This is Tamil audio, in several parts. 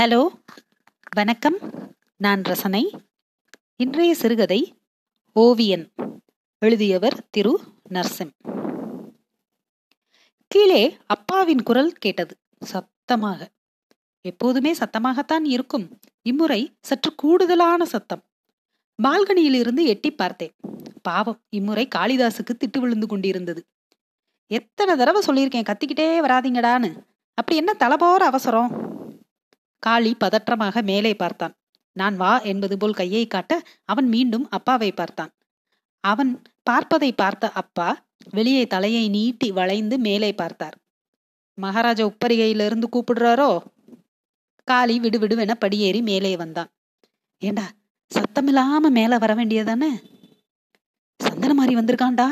ஹலோ வணக்கம். நான் ரசனை. இன்றைய சிறுகதை ஓவியன். எழுதியவர் திரு. நர்சிம். கீழே அப்பாவின் குரல் கேட்டது சத்தமாக. எப்போதுமே சத்தமாகத்தான் இருக்கும். இம்முறை சற்று கூடுதலான சத்தம். பால்கனியில் இருந்து எட்டி பார்த்தேன். பாவம் இம்முறை காளிதாசுக்கு திட்டு விழுந்து கொண்டிருந்தது. எத்தனை தடவை சொல்லியிருக்கேன் கத்திக்கிட்டே வராதிங்கடான்னு. அப்படி என்ன தலைபோற அவசரம்? காளி பதற்றமாக மேலே பார்த்தான். நான் வா என்பது போல் கையை காட்ட அவன் மீண்டும் அப்பாவை பார்த்தான். அவன் பார்ப்பதை பார்த்த அப்பா வெளியே தலையை நீட்டி வளைந்து மேலே பார்த்தார். மகாராஜா உப்பரிகையிலிருந்து கூப்பிடுறாரோ? காளி விடுவிடுவென படியேறி மேலே வந்தான். ஏண்டா சத்தமில்லாம மேல வர வேண்டியதானே? சந்தனமாரி வந்திருக்காண்டா வந்திருக்கான்டா.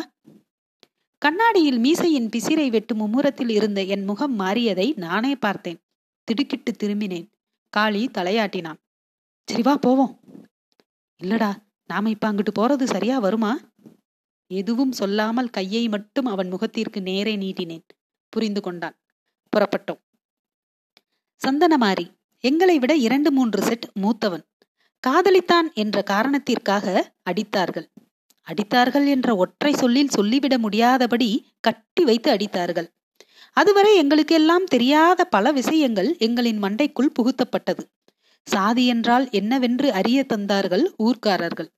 கண்ணாடியில் மீசையின் பிசிரை வெட்டும் மும்முரத்தில் இருந்த என் முகம் மாறியதை நானே பார்த்தேன். திடுக்கிட்டு திரும்பினேன். காளி தலையாட்டினான். சரி வா போவோம். இல்லடா நாம இப்ப அங்கிட்டு போறது சரியா வருமா? எதுவும் சொல்லாமல் கையை மட்டும் அவன் முகத்திற்கு நேரே நீட்டினேன். புரிந்து கொண்டான். புறப்பட்டோம். சந்தனமாரி எங்களை விட இரண்டு மூன்று செட் மூத்தவன். காதலித்தான் என்ற காரணத்திற்காக அடித்தார்கள். அடித்தார்கள் என்ற ஒற்றை சொல்லில் சொல்லிவிட முடியாதபடி கட்டி வைத்து அடித்தார்கள். அதுவரை எங்களுக்கு எல்லாம் தெரியாத பல விஷயங்கள் எங்களின் மண்டைக்குள் புகுத்தப்பட்டது. சாதி என்றால் என்னவென்று அறிய தந்தார்கள் ஊர்க்காரர்கள்.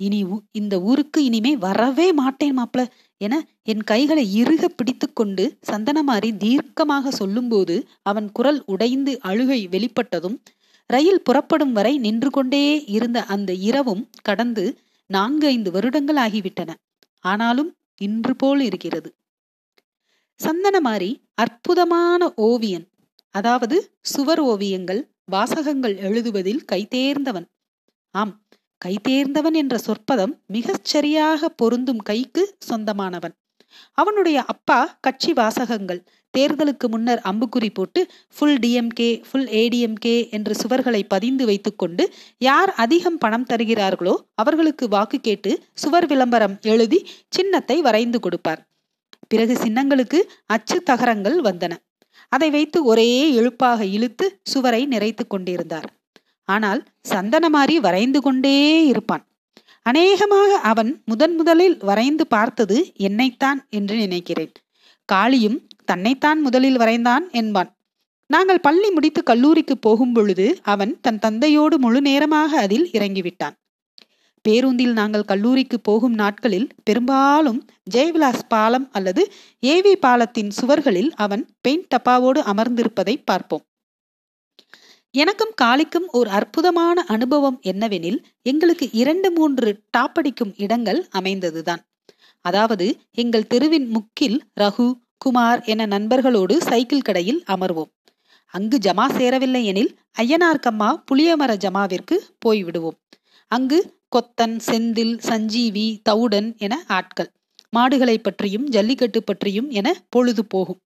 இனி இந்த ஊருக்கு இனிமே வரவே மாட்டேன் மாப்பிள என என் கைகளை இறுக பிடித்து கொண்டு சந்தனமாரி தீர்க்கமாக சொல்லும்போது அவன் குரல் உடைந்து அழுகை வெளிப்பட்டதும் ரயில் புறப்படும் வரை நின்று கொண்டே இருந்த அந்த இரவும் கடந்து நான்கு ஐந்து வருடங்கள் ஆகிவிட்டன. ஆனாலும் இன்று போல் இருக்கிறது. சந்தனமாரி அற்புதமான ஓவியன். அதாவது சுவர் ஓவியங்கள் வாசகங்கள் எழுதுவதில் கைதேர்ந்தவன். ஆம் கைதேர்ந்தவன் என்ற சொற்பதம் மிகச் சரியாக பொருந்தும் கைக்கு சொந்தமானவன். அவனுடைய அப்பா கட்சி வாசகங்கள். தேர்தலுக்கு முன்னர் அம்புக்குறி போட்டு ஃபுல் டிஎம்கே ஃபுல் ஏடிஎம்கே என்று சுவர்களை பதிந்து வைத்துக்கொண்டு யார் அதிகம் பணம் தருகிறார்களோ அவர்களுக்கு வாக்கு கேட்டு சுவர் விளம்பரம் எழுதி சின்னத்தை வரைந்து கொடுப்பார். பிறகு சின்னங்களுக்கு அச்சு தகரங்கள் வந்தன. அதை வைத்து ஒரே எழுப்பாக இழுத்து சுவரை நிறைத்து கொண்டிருந்தார். ஆனால் சந்தனமாரி வரைந்து கொண்டே இருப்பான். அநேகமாக அவன் முதன் முதலில் வரைந்து பார்த்தது என்னைத்தான் என்று நினைக்கிறேன். காளியும் தன்னைத்தான் முதலில் வரைந்தான் என்பான். நாங்கள் பள்ளி முடித்து கல்லூரிக்கு போகும் பொழுது அவன் தன் தந்தையோடு முழு நேரமாக அதில் இறங்கிவிட்டான். பேருந்தில் நாங்கள் கல்லூரிக்கு போகும் நாட்களில் பெரும்பாலும் ஜெயவிலாஸ் பாலம் அல்லது ஏவி பாலத்தின் சுவர்களில் அவன் பெயிண்ட் டப்பாவோடு அமர்ந்திருப்பதை பார்ப்போம். எனக்கும் காளிக்கும் ஒரு அற்புதமான அனுபவம் என்னவெனில் எங்களுக்கு இரண்டு மூன்று டாப்படிக்கும் இடங்கள் அமைந்ததுதான். அதாவது எங்கள் தெருவின் முக்கில் ரகு குமார் என நண்பர்களோடு சைக்கிள் கடையில் அமர்வோம். அங்கு ஜமா சேரவில்லை எனில் ஐயனார்க்கம்மா புளியமர ஜமாவிற்கு போய்விடுவோம். அங்கு கொத்தன் செந்தில் சஞ்சீவி தவுடன் என ஆட்கள். மாடுகளை பற்றியும் ஜல்லிக்கட்டு பற்றியும் என பொழுது போகும்.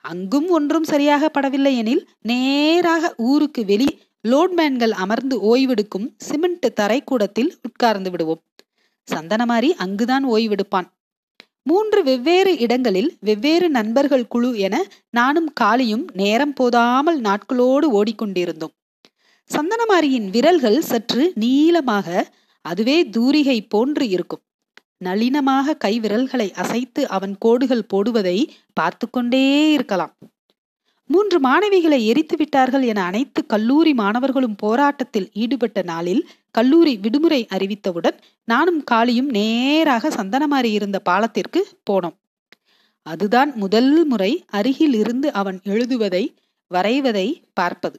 அங்கும் ஒன்றும் சரியாக படவில்லை எனில் நேராக ஊருக்கு வெளி லோட்மேன்கள் அமர்ந்து ஓய்வெடுக்கும் சிமெண்ட் தரைக்கூடத்தில் உட்கார்ந்து விடுவோம். சந்தனமாரி அங்குதான் ஓய்வெடுப்பான். மூன்று வெவ்வேறு இடங்களில் வெவ்வேறு நண்பர்கள் குழு என நானும் காளியும் நேரம் போதாமல் நாட்களோடு ஓடிக்கொண்டிருந்தோம். சந்தனமாரியின் விரல்கள் சற்று நீளமாக அதுவே தூரிகை போன்று இருக்கும். நளினமாக கை விரல்களை அசைத்து அவன் கோடுகள் போடுவதை பார்த்து கொண்டே இருக்கலாம். மூன்று மாணவிகளை எரித்து விட்டார்கள் என அனைத்து கல்லூரி மாணவர்களும் போராட்டத்தில் ஈடுபட்ட நாளில் கல்லூரி விடுமுறை அறிவித்தவுடன் நானும் காளியும் நேராக சந்தனமாரி இருந்த பாலத்திற்கு போனோம். அதுதான் முதல் முறை அருகில் இருந்து அவன் எழுதுவதை வரைவதை பார்ப்பது.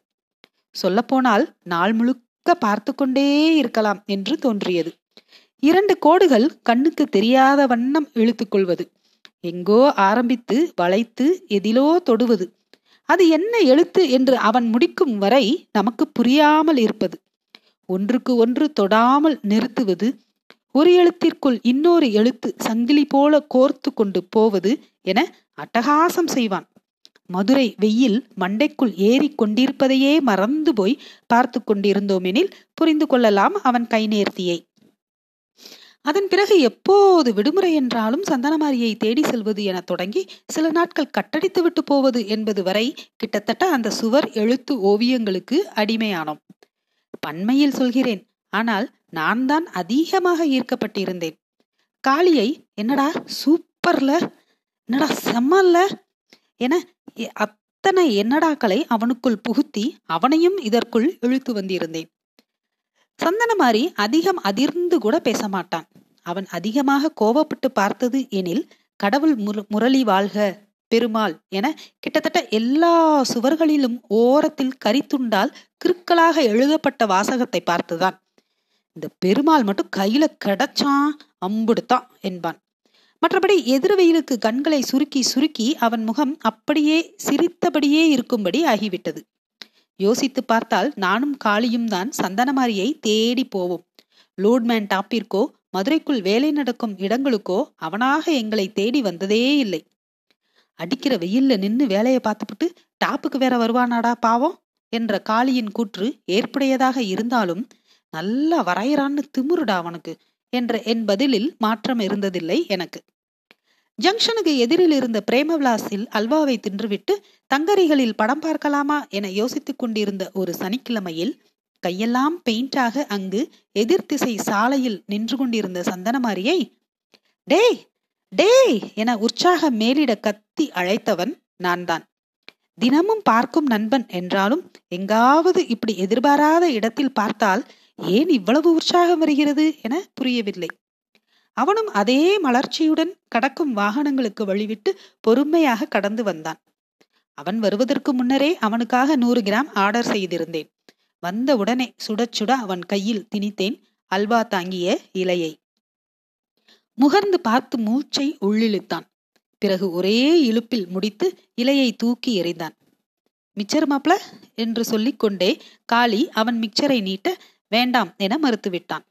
சொல்லப்போனால் நாள் முழுக்க பார்த்து கொண்டே இருக்கலாம் என்று தோன்றியது. இரண்டு கோடுகள் கண்ணுக்கு தெரியாத வண்ணம் இழுத்துக்கொள்வது எங்கோ ஆரம்பித்து வளைத்து எதிலோ தொடுவது. அது என்ன எழுத்து என்று அவன் முடிக்கும் வரை நமக்கு புரியாமல் இருப்பது. ஒன்றுக்கு ஒன்று தொடாமல் நிறுத்துவது. ஒரு எழுத்திற்குள் இன்னொரு எழுத்து சங்கிலி போல கோர்த்து கொண்டு போவது என அட்டகாசம் செய்வான். மதுரை வெயில் மண்டைக்குள் ஏறி கொண்டிருப்பதையே மறந்து போய் பார்த்து கொண்டிருந்தோமெனில் புரிந்து கொள்ளலாம் அவன் கை நேர்த்தியை. அதன் பிறகு எப்போது விடுமுறை என்றாலும் சந்தனமாரியை தேடி செல்வது என தொடங்கி சில நாட்கள் கட்டடித்து விட்டு போவது என்பது வரை கிட்டத்தட்ட அந்த சுவர் எழுத்து ஓவியங்களுக்கு அடிமையானோம். பன்மையில் சொல்கிறேன் ஆனால் நான் தான் அதிகமாக ஈர்க்கப்பட்டிருந்தேன். காளியை என்னடா சூப்பர்ல என்னடா செம்மல்ல என அத்தனை என்னடாக்களை அவனுக்குள் புகுத்தி அவனையும் இதற்குள் இழுத்து வந்திருந்தேன். சந்தனமாரி அதிகம் அதிர்ந்து கூட பேச மாட்டான் அவன் அதிகமாக கோபப்பட்டு பார்த்தது எனில் கடவுள் முரளி வாழ்க பெருமாள் என கிட்டத்தட்ட எல்லா சுவர்களிலும் ஓரத்தில் கரித்துண்டால் கிறுக்கலாக எழுதப்பட்ட வாசகத்தை பார்த்துதான். இந்த பெருமாள் மட்டும் கையில கிடைச்சான் அம்புடுத்தான் என்பான். மற்றபடி எதிர்வெயிலுக்கு கண்களை சுருக்கி சுருக்கி அவன் முகம் அப்படியே சிரித்தபடியே இருக்கும்படி ஆகிவிட்டது. யோசித்து பார்த்தால் நானும் காளியும் தான் சந்தனமாரியை தேடி போவோம். லோட்மேன் டாப்பிற்கோ மதுரைக்குள் வேலை நடக்கும் இடங்களுக்கோ அவனாக எங்களை தேடி வந்ததே இல்லை. அடிக்கிற வெயில்ல நின்னு வேலையை பார்த்துப்புட்டு டாப்புக்கு வேற வருவானாடா பாவம் என்ற காளியின் கூற்று ஏற்புடையதாக இருந்தாலும் நல்லா வரையறான்னு திமுருடா அவனுக்கு. என்ற என் பதிலில் மாற்றம் இருந்ததில்லை எனக்கு. ஜங்ஷனுக்கு எதிரில் இருந்த பிரேமவிலாஸில் அல்வாவை தின்றுவிட்டு தங்கரிகளில் படம் பார்க்கலாமா என யோசித்துக் கொண்டிருந்த ஒரு சனிக்கிழமையில் கையெல்லாம் பெயிண்டாக அங்கு எதிர்த்திசை சாலையில் நின்று கொண்டிருந்த சந்தனமாரியை டே டே என உற்சாக மேலிட கத்தி அழைத்தவன் நான் தான் தினமும் பார்க்கும் நண்பன் என்றாலும் எங்காவது இப்படி எதிர்பாராத இடத்தில் பார்த்தால் ஏன் இவ்வளவு உற்சாகம் வருகிறது என புரியவில்லை. அவனும் அதே மலர்ச்சியுடன் கடக்கும் வாகனங்களுக்கு வழிவிட்டு பொறுமையாக கடந்து வந்தான். அவன் வருவதற்கு முன்னரே அவனுக்காக நூறு கிராம் ஆர்டர் செய்திருந்தேன். வந்த உடனே சுட சுட அவன் கையில் திணித்தேன் அல்வா தாங்கிய இலையை. முகர்ந்து பார்த்து மூச்சை உள்ளிழுத்தான். பிறகு ஒரே இழுப்பில் முடித்து இலையை தூக்கி எறிந்தான். மிச்சர் மாப்ள என்று சொல்லிக்கொண்டே காளி அவன் மிக்சரை நீட்ட வேண்டாம் என மறுத்துவிட்டான்.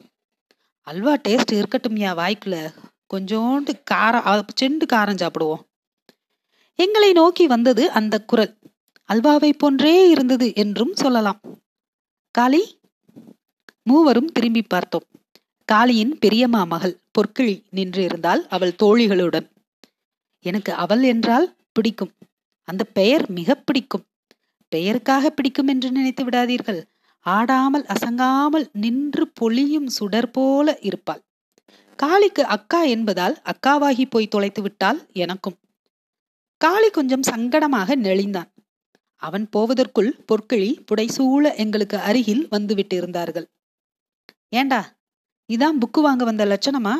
அல்வா டேஸ்ட் இருக்கட்டும் யா வாய்க்குல கொஞ்சோண்டு காரம் செண்டு காரம் சாப்பிடுவோம். எங்களை நோக்கி வந்தது அந்த குரல். அல்வாவை போன்றே இருந்தது என்றும் சொல்லலாம். காளி? மூவரும் திரும்பி பார்த்தோம். காளியின் பெரியம்மா மகள் பொற்கிழி நின்று இருந்தால் அவள் தோழிகளுடன். எனக்கு அவள் என்றால் பிடிக்கும். அந்த பெயர் மிக பிடிக்கும். பெயருக்காக பிடிக்கும் என்று நினைத்து விடாதீர்கள். ஆடாமல் அசங்காமல் நின்று பொழியும் சுடர் போல இருப்பாள். காளிக்கு அக்கா என்பதால் அக்காவாகி போய் தொலைத்து விட்டால் எனக்கும். காளி கொஞ்சம் சங்கடமாக நெளிந்தான். அவன் போவதற்குள் பொற்கிழி புடைசூழ எங்களுக்கு அருகில் வந்து விட்டிருந்தார்கள். ஏண்டா இதான் புக்கு வாங்க வந்த லட்சணமா?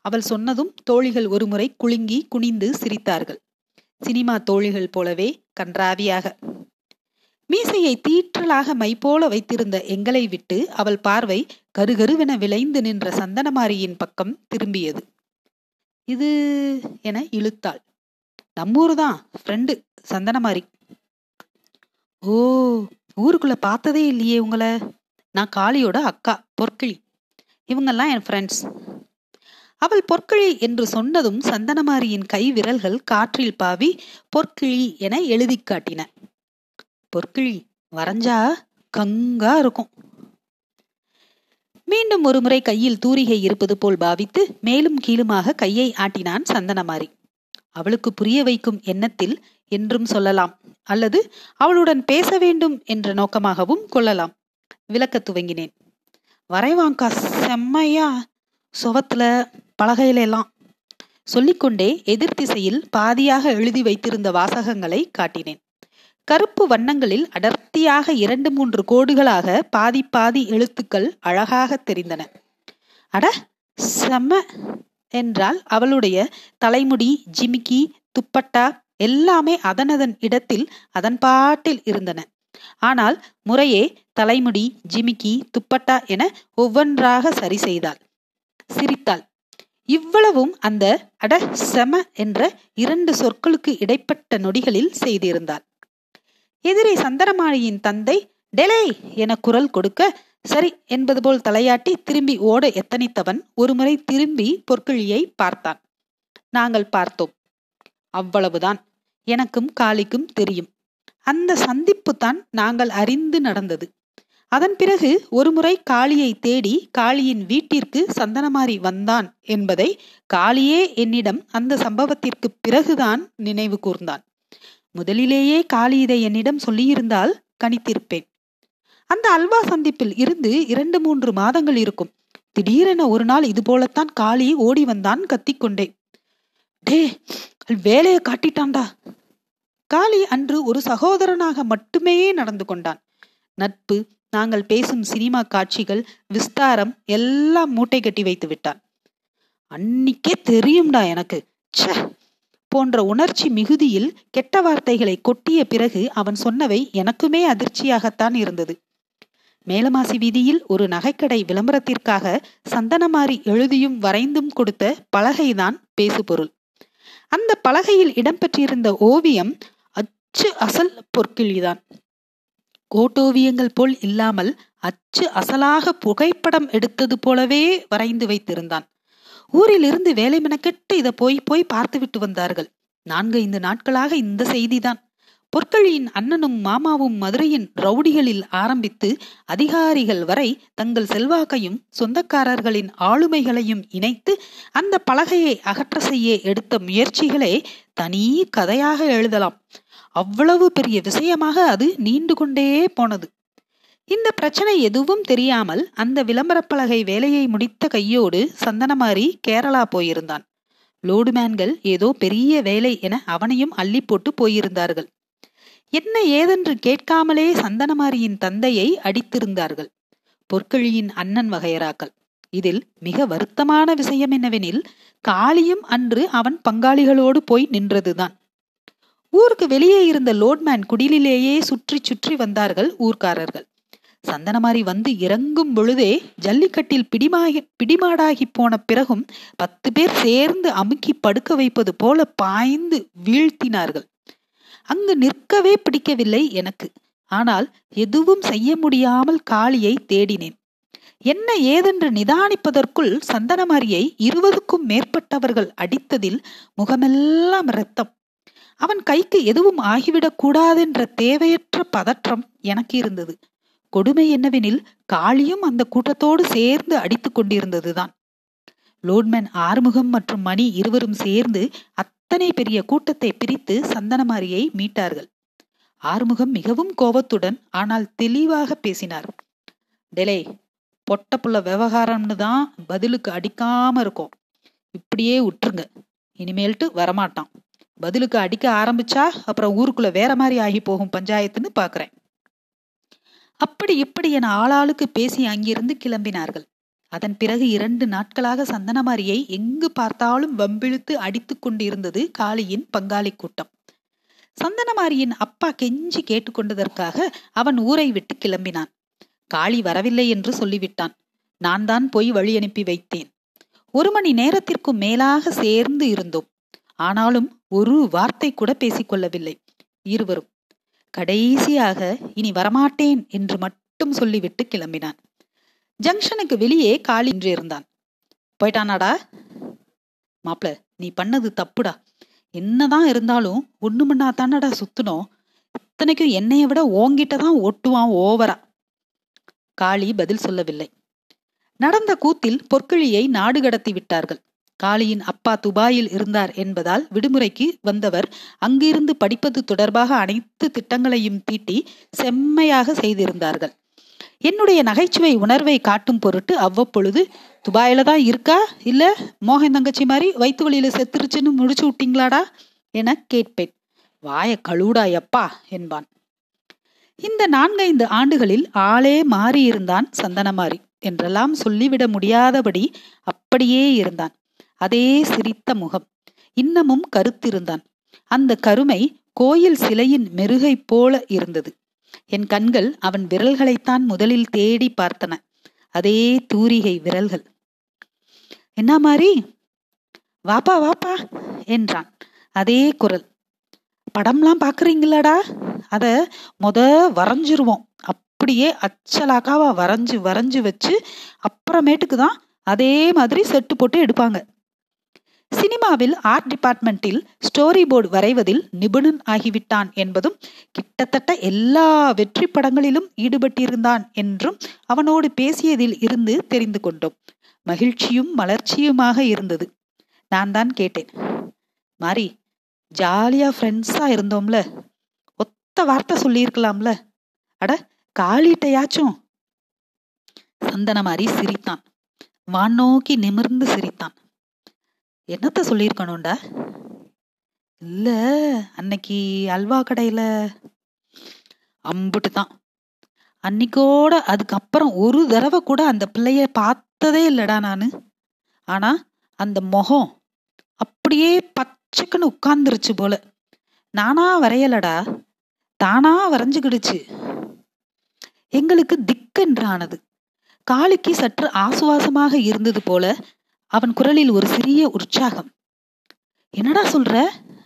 அவள் சொன்னதும் தோழிகள் ஒருமுறை குலுங்கி குனிந்து சிரித்தார்கள். சினிமா தோழிகள் போலவே கன்றாவியாக. மீசையை தீற்றலாக மைப்போல வைத்திருந்த எங்களை விட்டு அவள் பார்வை கருகருவென விளைந்து நின்ற சந்தனமாரியின் பக்கம் திரும்பியது. இது என இழுத்தாள். நம்மூர் தான் ஃப்ரெண்டு சந்தனமாரி. ஓ ஊருக்குள்ள பார்த்ததே இல்லையே உங்களை. நான் காளியோட அக்கா பொற்கிழி. இவங்கெல்லாம் என் ஃப்ரெண்ட்ஸ் அவள் பொற்கிழி என்று சொன்னதும் சந்தனமாரியின் கை விரல்கள் காற்றில் பாவி பொற்கிழி என எழுதி காட்டின. பொற்கிழி வரைஞ்சா கங்கா இருக்கும். மீண்டும் ஒருமுறை கையில் தூரிகை இருப்பது போல் பாவித்து மேலும் கீழுமாக கையை ஆட்டினான் சந்தனமாரி. அவளுக்கு புரிய வைக்கும் எண்ணத்தில் என்றும் சொல்லலாம் அல்லது அவளுடன் பேச வேண்டும் என்ற நோக்கமாகவும் கொள்ளலாம். விளக்க துவங்கினேன். வரைவாங்கா செம்மையா சுவத்துல பலகையில எல்லாம் சொல்லிக்கொண்டே எதிர் திசையில் பாதியாக எழுதி வைத்திருந்த வாசகங்களை காட்டினேன். கருப்பு வண்ணங்களில் அடர்த்தியாக இரண்டு மூன்று கோடுகளாக பாதி பாதி எழுத்துக்கள் அழகாக தெரிந்தன. அட செம என்றால் அவளுடைய தலைமுடி ஜிமிக்கி துப்பட்டா எல்லாமே அதனதன் இடத்தில் அதன் பாட்டில் இருந்தன. ஆனால் முறையே தலைமுடி ஜிமிக்கி துப்பட்டா என ஒவ்வொன்றாக சரி செய்தாள். சிரித்தாள். இவ்வளவும் அந்த அட செம என்ற இரண்டு சொற்களுக்கு இடைப்பட்ட நொடிகளில் செய்திருந்தாள். எதிரே சந்தனமாளியின் தந்தை டெலே என குரல் கொடுக்க சரி என்பது போல் தலையாட்டி திரும்பி ஓட எத்தனித்தவன் ஒருமுறை திரும்பி பொற்கிழியை பார்த்தான். நாங்கள் பார்த்தோம். அவ்வளவுதான். எனக்கும் காளிக்கும் தெரியும். அந்த சந்திப்பு தான் நாங்கள் அறிந்து நடந்தது. அதன் பிறகு ஒருமுறை காளியை தேடி காளியின் வீட்டிற்கு சந்தனமாரி வந்தான் என்பதை காளியே என்னிடம் அந்த சம்பவத்திற்கு பிறகுதான் நினைவு கூர்ந்தான். முதலிலேயே காளி இதை என்னிடம் சொல்லியிருந்தால் கணித்திருப்பேன். அந்த அல்வா சந்திப்பில் இருந்து இரண்டு மூன்று மாதங்கள் இருக்கும். திடீரென ஒரு நாள் இது போலத்தான் காளி ஓடி வந்தான் கத்திக்கொண்டே. டே வேலையை காட்டிட்டான்டா. காளி அன்று ஒரு சகோதரனாக மட்டுமே நடந்து கொண்டான். நட்பு நாங்கள் பேசும் சினிமா காட்சிகள் விஸ்தாரம் எல்லாம் மூட்டை கட்டி வைத்து விட்டான். அன்னிக்கே தெரியும்டா எனக்கு. ச்சே! போன்ற உணர்ச்சி மிகுதியில் கெட்ட வார்த்தைகளை கொட்டிய பிறகு அவன் சொன்னவை எனக்குமே அதிர்ச்சியாகத்தான் இருந்தது. மேலமாசி வீதியில் ஒரு நகைக்கடை விளம்பரத்திற்காக சந்தனமாரி எழுதியும் வரைந்தும் கொடுத்த பலகைதான் பேசுபொருள். அந்த பலகையில் இடம்பெற்றிருந்த ஓவியம் அச்சு அசல் பொற்கிழிதான். கோட்டோவியங்கள் போல் இல்லாமல் அச்சு அசலாக புகைப்படம் எடுத்தது போலவே வரைந்து வைத்திருந்தான். ஊரிலிருந்து வேலை மெனக்கெட்டு இதை போய் போய் பார்த்து விட்டு வந்தார்கள். நான்கு ஐந்து நாட்களாக இந்த செய்திதான். பொற்கழியின் அண்ணனும் மாமாவும் மதுரையின் ரவுடிகளில் ஆரம்பித்து அதிகாரிகள் வரை தங்கள் செல்வாக்கையும் சொந்தக்காரர்களின் ஆளுமைகளையும் இணைத்து அந்த பலகையை அகற்ற செய்ய எடுத்த முயற்சிகளே தனி கதையாக எழுதலாம். அவ்வளவு பெரிய விஷயமாக அது நீண்டு கொண்டே போனது. இந்த பிரச்சனை எதுவும் தெரியாமல் அந்த விளம்பரப் பலகை வேலையை முடித்த கையோடு சந்தனமாரி கேரளா போயிருந்தான். லோடுமேன்கள் ஏதோ பெரிய வேலை என அவனையும் அள்ளி போட்டு போயிருந்தார்கள். என்ன ஏதென்று கேட்காமலே சந்தனமாரியின் தந்தையை அடித்திருந்தார்கள். பொற்கழியின் அண்ணன் வகையராக்கள். இதில் மிக வருத்தமான விஷயம் என்னவெனில் காளியும் அன்று அவன் பங்காளிகளோடு போய் நின்றதுதான். ஊருக்கு வெளியே இருந்த லோட்மேன் குடிலிலேயே சுற்றி சுற்றி வந்தார்கள் ஊர்க்காரர்கள். சந்தனமாரி வந்து இறங்கும் பொழுதே ஜல்லிக்கட்டில் பிடிமாகி பிடிமாடாகி போன பிறகும் பத்து பேர் சேர்ந்து அமுக்கி படுக்க வைப்பது போல பாய்ந்து வீழ்த்தினார்கள். அங்கு நிற்கவே பிடிக்கவில்லை எனக்கு. ஆனால் எதுவும் செய்ய முடியாமல் காளியை தேடினேன். என்ன ஏதென்று நிதானிப்பதற்குள் சந்தனமாரியை இருபதுக்கும் மேற்பட்டவர்கள் அடித்ததில் முகமெல்லாம் இரத்தம். அவன் கைக்கு எதுவும் ஆகிவிடக் கூடாதென்ற தேவையற்ற பதற்றம் எனக்கு இருந்தது. கொடுமை என்னவெனில் காளியும் அந்த கூட்டத்தோடு சேர்ந்து அடித்துக் கொண்டிருந்ததுதான். லோட்மேன் ஆறுமுகம் மற்றும் மணி இருவரும் சேர்ந்து அத்தனை பெரிய கூட்டத்தை பிரித்து சந்தனமாரியை மீட்டார்கள். ஆறுமுகம் மிகவும் கோபத்துடன் ஆனால் தெளிவாக பேசினார். டெலே பொட்டப்புள்ள விவகாரம்னு தான் பதிலுக்கு அடிக்காம இருக்கும். இப்படியே விட்டுருங்க இனிமேல்ட்டு வரமாட்டான். பதிலுக்கு அடிக்க ஆரம்பிச்சா அப்புறம் ஊருக்குள்ள வேற மாதிரி ஆகி போகும் பஞ்சாயத்துன்னு பாக்குறேன். அப்படி இப்படி என ஆளாளுக்கு பேசி அங்கிருந்து கிளம்பினார்கள். அதன் பிறகு இரண்டு நாட்களாக சந்தனமாரியை எங்கு பார்த்தாலும் வம்பிழுத்து அடித்து கொண்டிருந்தது காளியின் பங்காளி கூட்டம். சந்தனமாரியின் அப்பா கெஞ்சி கேட்டுக்கொண்டதற்காக அவன் ஊரை விட்டு கிளம்பினான். காளி வரவில்லை என்று சொல்லிவிட்டான். நான் தான் போய் வழி அனுப்பி வைத்தேன். ஒரு மணி நேரத்திற்கும் மேலாக சேர்ந்து இருந்தோம். ஆனாலும் ஒரு வார்த்தை கூட பேசிக்கொள்ளவில்லை இருவரும் கடைசியாக இனி வரமாட்டேன் என்று மட்டும் சொல்லிவிட்டு கிளம்பினான். ஜங்ஷனுக்கு வெளியே காலி என்று இருந்தான். போயிட்டானாடா? மாப்பிள நீ பண்ணது தப்புடா. என்னதான் இருந்தாலும் ஒண்ணு மண்ணா தானடா சுத்தணும். இத்தனைக்கும் என்னைய விட ஓங்கிட்ட தான் ஒட்டுவான் ஓவரா. காளி பதில் சொல்லவில்லை. நடந்த கூத்தில் பொற்கிழியை நாடு கடத்தி விட்டார்கள். காளியின் அப்பா துபாயில் இருந்தார் என்பதால் விடுமுறைக்கு வந்தவர் அங்கிருந்து படிப்பது தொடர்பாக அனைத்து திட்டங்களையும் தீட்டி செம்மையாக செய்திருந்தார்கள். என்னுடைய நகைச்சுவை உணர்வை காட்டும் பொருட்டு அவ்வப்பொழுது துபாயில தான் இருக்கா? இல்ல மோகன் தங்கச்சி மாதிரி வயிற்று வழியில செத்துருச்சுன்னு முடிச்சு விட்டீங்களாடா? என கேட்பேன். வாய கழுடா எப்பா என்பான். இந்த நான்கைந்து ஆண்டுகளில் ஆளே மாறியிருந்தான் சந்தனமாரி என்றெல்லாம் சொல்லிவிட முடியாதபடி அப்படியே இருந்தான். அதே சிரித்த முகம். இன்னமும் கருத்திருந்தான். அந்த கருமை கோயில் சிலையின் மெருகை போல இருந்தது. என் கண்கள் அவன் விரல்களைத்தான் முதலில் தேடி பார்த்தன. அதே தூரிகை விரல்கள். என்ன மாதிரி வாப்பா வாப்பா என்றான். அதே குரல். படம்லாம் பாக்குறீங்களாடா? அத முத வரைஞ்சிருவோம். அப்படியே அச்சலாக்காவா வரைஞ்சு வரைஞ்சு வச்சு அப்புறமேட்டுக்கு தான் அதே மாதிரி செட்டு போட்டு எடுப்பாங்க. சினிமாவில் ஆர்ட் டிபார்ட்மெண்ட்டில் ஸ்டோரி போர்டு வரைவதில் நிபுணன் ஆகிவிட்டான் என்பதும் கிட்டத்தட்ட எல்லா வெற்றி படங்களிலும் ஈடுபட்டிருந்தான் என்றும் அவனோடு பேசியதில் இருந்து தெரிந்து கொண்டோம். மகிழ்ச்சியும் மலர்ச்சியுமாக இருந்தது. நான் தான் கேட்டேன். மாறி ஜாலியா ஃப்ரெண்ட்ஸா இருந்தோம்ல. ஒத்த வார்த்தை சொல்லியிருக்கலாம்ல. அட காலிட்டையாச்சும். சந்தன மாதிரி சிரித்தான். வான் நோக்கி நிமிர்ந்து சிரித்தான். என்னத்த சொல்லியிருக்கணும்டா? இல்ல அன்னைக்கு அல்வா கடையில அம்புட்டு தான். அன்னைக்கோட அதுக்கப்புறம் ஒரு தடவை கூட அந்த பிள்ளைய பார்த்ததே இல்லடா நானு. ஆனா அந்த முகம் அப்படியே பச்சைக்குன்னு உட்கார்ந்துருச்சு போல. நானா வரையலடா. தானா வரைஞ்சுக்கிடுச்சு. எங்களுக்கு திக்கென்றானது. காளிக்கு சற்று ஆசுவாசமாக இருந்தது போல அவன் குரலில் ஒரு சிறிய உற்சாகம். என்னடா சொல்ற?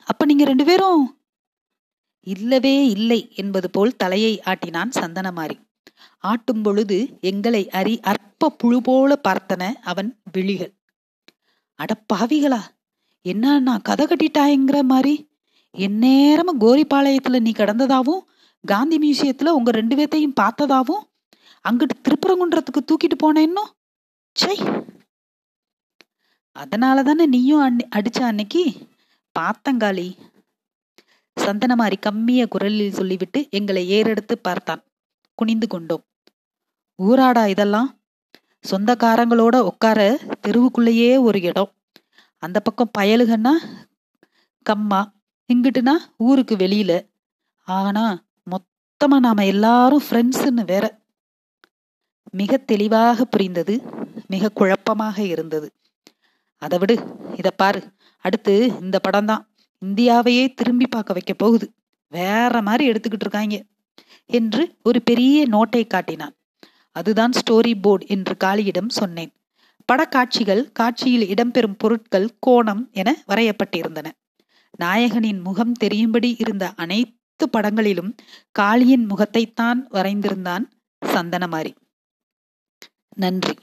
அப்ப நீங்க ரெண்டு பேரும்? இல்லவே இல்லை என்பது போல் தலையை ஆட்டினான் சந்தனமாரி. ஆட்டும் பொழுது எங்களை அறி அற்ப புழு போல பார்த்தன அவன் விழிகள். அடப்பாவிகளா என்ன நான் கதை கட்டிட்டாயங்கிற மாதிரி எந்நேரமும் கோரிப்பாளையத்துல நீ கடந்ததாவும் காந்தி மியூசியத்துல உங்க ரெண்டு பேர்த்தையும் பார்த்ததாவும் அங்கிட்டு திருப்பரங்குன்றத்துக்கு தூக்கிட்டு போனேன்னோ சை அதனால தானே நீயும் அன் அடிச்ச அன்னைக்கு? பார்த்தங்காளி சந்தனமாரி கம்மிய குரலில் சொல்லிவிட்டு எங்களை ஏறெடுத்து பார்த்தான். குனிந்து கொண்டோம். ஊராடா இதெல்லாம்? சொந்தக்காரங்களோட உட்கார தெருவுக்குள்ளேயே ஒரு இடம். அந்த பக்கம் பயலுகன்னா கம்மா இங்கிட்டுனா ஊருக்கு வெளியில. ஆனா மொத்தமா நாம எல்லாரும் ஃப்ரெண்ட்ஸ்ன்னு வேற. மிக தெளிவாக புரிந்தது மிக குழப்பமாக இருந்தது. அதை விடு இத பாரு. அடுத்து இந்த படம் தான் இந்தியாவையே திரும்பி பார்க்க வைக்க போகுது. வேற மாதிரி எடுத்துக்கிட்டு இருக்காங்க என்று ஒரு பெரிய நோட்டை காட்டினான். அதுதான் ஸ்டோரி போர்டு என்று காளியிடம் சொன்னேன். படக்காட்சிகள் காட்சியில் இடம்பெறும் பொருட்கள் கோணம் என வரையப்பட்டிருந்தன. நாயகனின் முகம் தெரியும்படி இருந்த அனைத்து படங்களிலும் காளியின் முகத்தைத்தான் வரைந்திருந்தான் சந்தனமாரி. நன்றி.